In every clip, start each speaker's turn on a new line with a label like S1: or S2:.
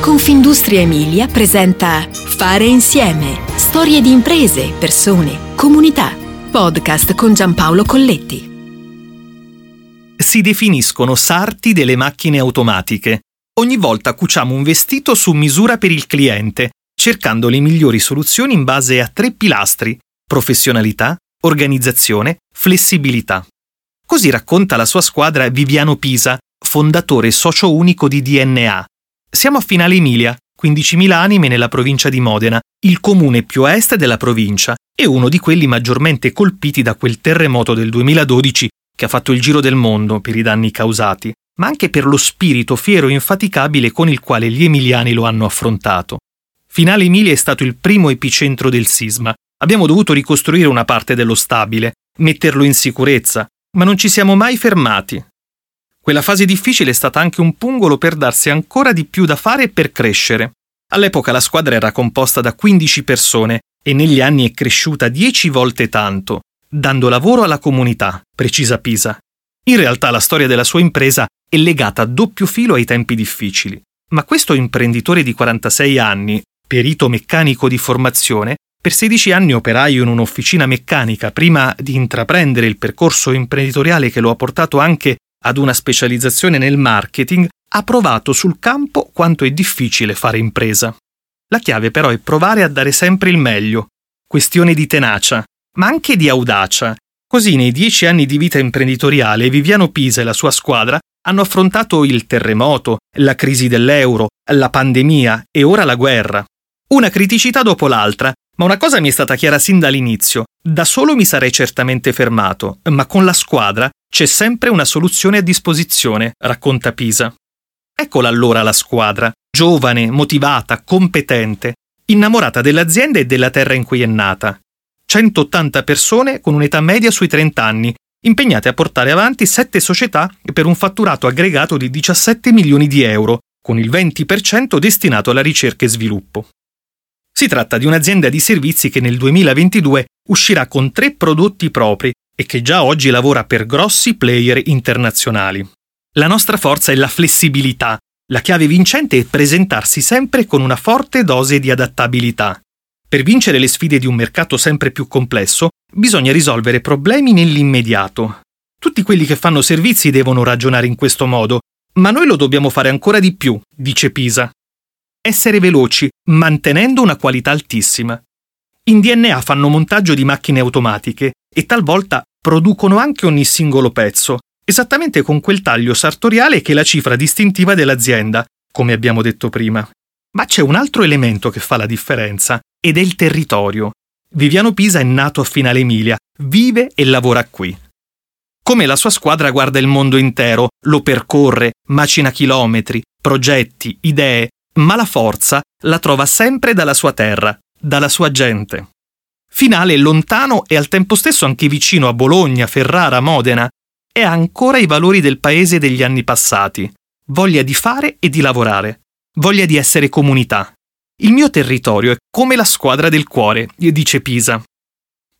S1: Confindustria Emilia presenta Fare insieme. Storie di imprese, persone, comunità. Podcast con Giampaolo Colletti.
S2: Si definiscono sarti delle macchine automatiche. Ogni volta cuciamo un vestito su misura per il cliente, cercando le migliori soluzioni in base a tre pilastri: professionalità, organizzazione, flessibilità. Così racconta la sua squadra Viviano Pisa, fondatore socio unico di DNA, siamo a Finale Emilia, 15.000 anime nella provincia di Modena, il comune più a est della provincia e uno di quelli maggiormente colpiti da quel terremoto del 2012 che ha fatto il giro del mondo per i danni causati, ma anche per lo spirito fiero e infaticabile con il quale gli emiliani lo hanno affrontato. Finale Emilia è stato il primo epicentro del sisma. Abbiamo dovuto ricostruire una parte dello stabile, metterlo in sicurezza, ma non ci siamo mai fermati. Quella fase difficile è stata anche un pungolo per darsi ancora di più da fare e per crescere. All'epoca la squadra era composta da 15 persone e negli anni è cresciuta 10 volte tanto, dando lavoro alla comunità, precisa Pisa. In realtà la storia della sua impresa è legata a doppio filo ai tempi difficili. Ma questo imprenditore di 46 anni, perito meccanico di formazione, per 16 anni operaio in un'officina meccanica prima di intraprendere il percorso imprenditoriale che lo ha portato anche ad una specializzazione nel marketing, ha provato sul campo quanto è difficile fare impresa. La chiave però è provare a dare sempre il meglio, questione di tenacia, ma anche di audacia. Così nei dieci anni di vita imprenditoriale Viviano Pisa e la sua squadra hanno affrontato il terremoto, la crisi dell'euro, la pandemia e ora la guerra. Una criticità dopo l'altra, ma una cosa mi è stata chiara sin dall'inizio. Da solo mi sarei certamente fermato, ma con la squadra c'è sempre una soluzione a disposizione, racconta Pisa. Eccola allora la squadra, giovane, motivata, competente, innamorata dell'azienda e della terra in cui è nata. 180 persone con un'età media sui 30 anni, impegnate a portare avanti sette società per un fatturato aggregato di 17 milioni di euro, con il 20% destinato alla ricerca e sviluppo. Si tratta di un'azienda di servizi che nel 2022 uscirà con tre prodotti propri e che già oggi lavora per grossi player internazionali. La nostra forza è la flessibilità. La chiave vincente è presentarsi sempre con una forte dose di adattabilità. Per vincere le sfide di un mercato sempre più complesso, bisogna risolvere problemi nell'immediato. Tutti quelli che fanno servizi devono ragionare in questo modo, ma noi lo dobbiamo fare ancora di più, dice Pisa. Essere veloci, mantenendo una qualità altissima. In DNA fanno montaggio di macchine automatiche e talvolta producono anche ogni singolo pezzo, esattamente con quel taglio sartoriale che è la cifra distintiva dell'azienda, come abbiamo detto prima. Ma c'è un altro elemento che fa la differenza, ed è il territorio. Viviano Pisa è nato a Finale Emilia, vive e lavora qui. Come la sua squadra guarda il mondo intero, lo percorre, macina chilometri, progetti, idee, ma la forza la trova sempre dalla sua terra, dalla sua gente. Finale lontano e al tempo stesso anche vicino a Bologna, Ferrara, Modena, ha ancora i valori del paese degli anni passati, voglia di fare e di lavorare, voglia di essere comunità. Il mio territorio è come la squadra del cuore, dice Pisa.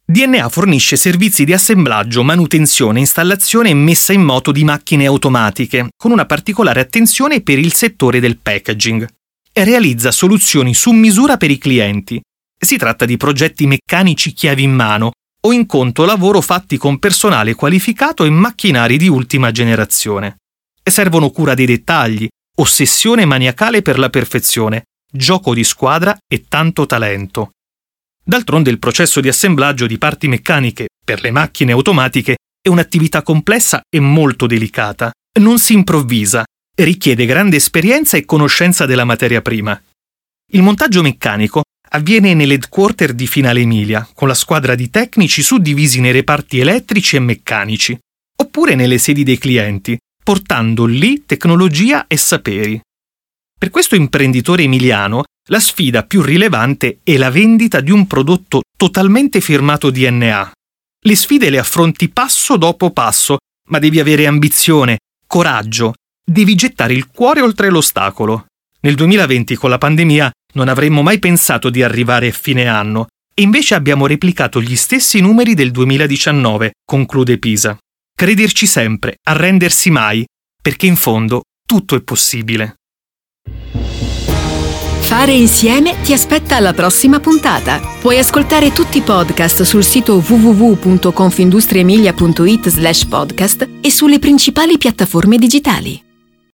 S2: DNA fornisce servizi di assemblaggio, manutenzione, installazione e messa in moto di macchine automatiche, con una particolare attenzione per il settore del packaging. Realizza soluzioni su misura per i clienti, si tratta di progetti meccanici chiavi in mano o in conto lavoro fatti con personale qualificato e macchinari di ultima generazione. Servono cura dei dettagli, ossessione maniacale per la perfezione, gioco di squadra e tanto talento. D'altronde il processo di assemblaggio di parti meccaniche per le macchine automatiche è un'attività complessa e molto delicata. Non si improvvisa, richiede grande esperienza e conoscenza della materia prima. Il montaggio meccanico avviene nell'headquarter di Finale Emilia, con la squadra di tecnici suddivisi nei reparti elettrici e meccanici, oppure nelle sedi dei clienti, portando lì tecnologia e saperi. Per questo imprenditore emiliano, la sfida più rilevante è la vendita di un prodotto totalmente firmato DNA. Le sfide le affronti passo dopo passo, ma devi avere ambizione, coraggio, devi gettare il cuore oltre l'ostacolo. Nel 2020, con la pandemia, non avremmo mai pensato di arrivare a fine anno e invece abbiamo replicato gli stessi numeri del 2019, conclude Pisa. Crederci sempre, arrendersi mai, perché in fondo tutto è possibile.
S1: Fare insieme ti aspetta alla prossima puntata. Puoi ascoltare tutti i podcast sul sito www.confindustriemilia.it slash podcast e sulle principali piattaforme digitali.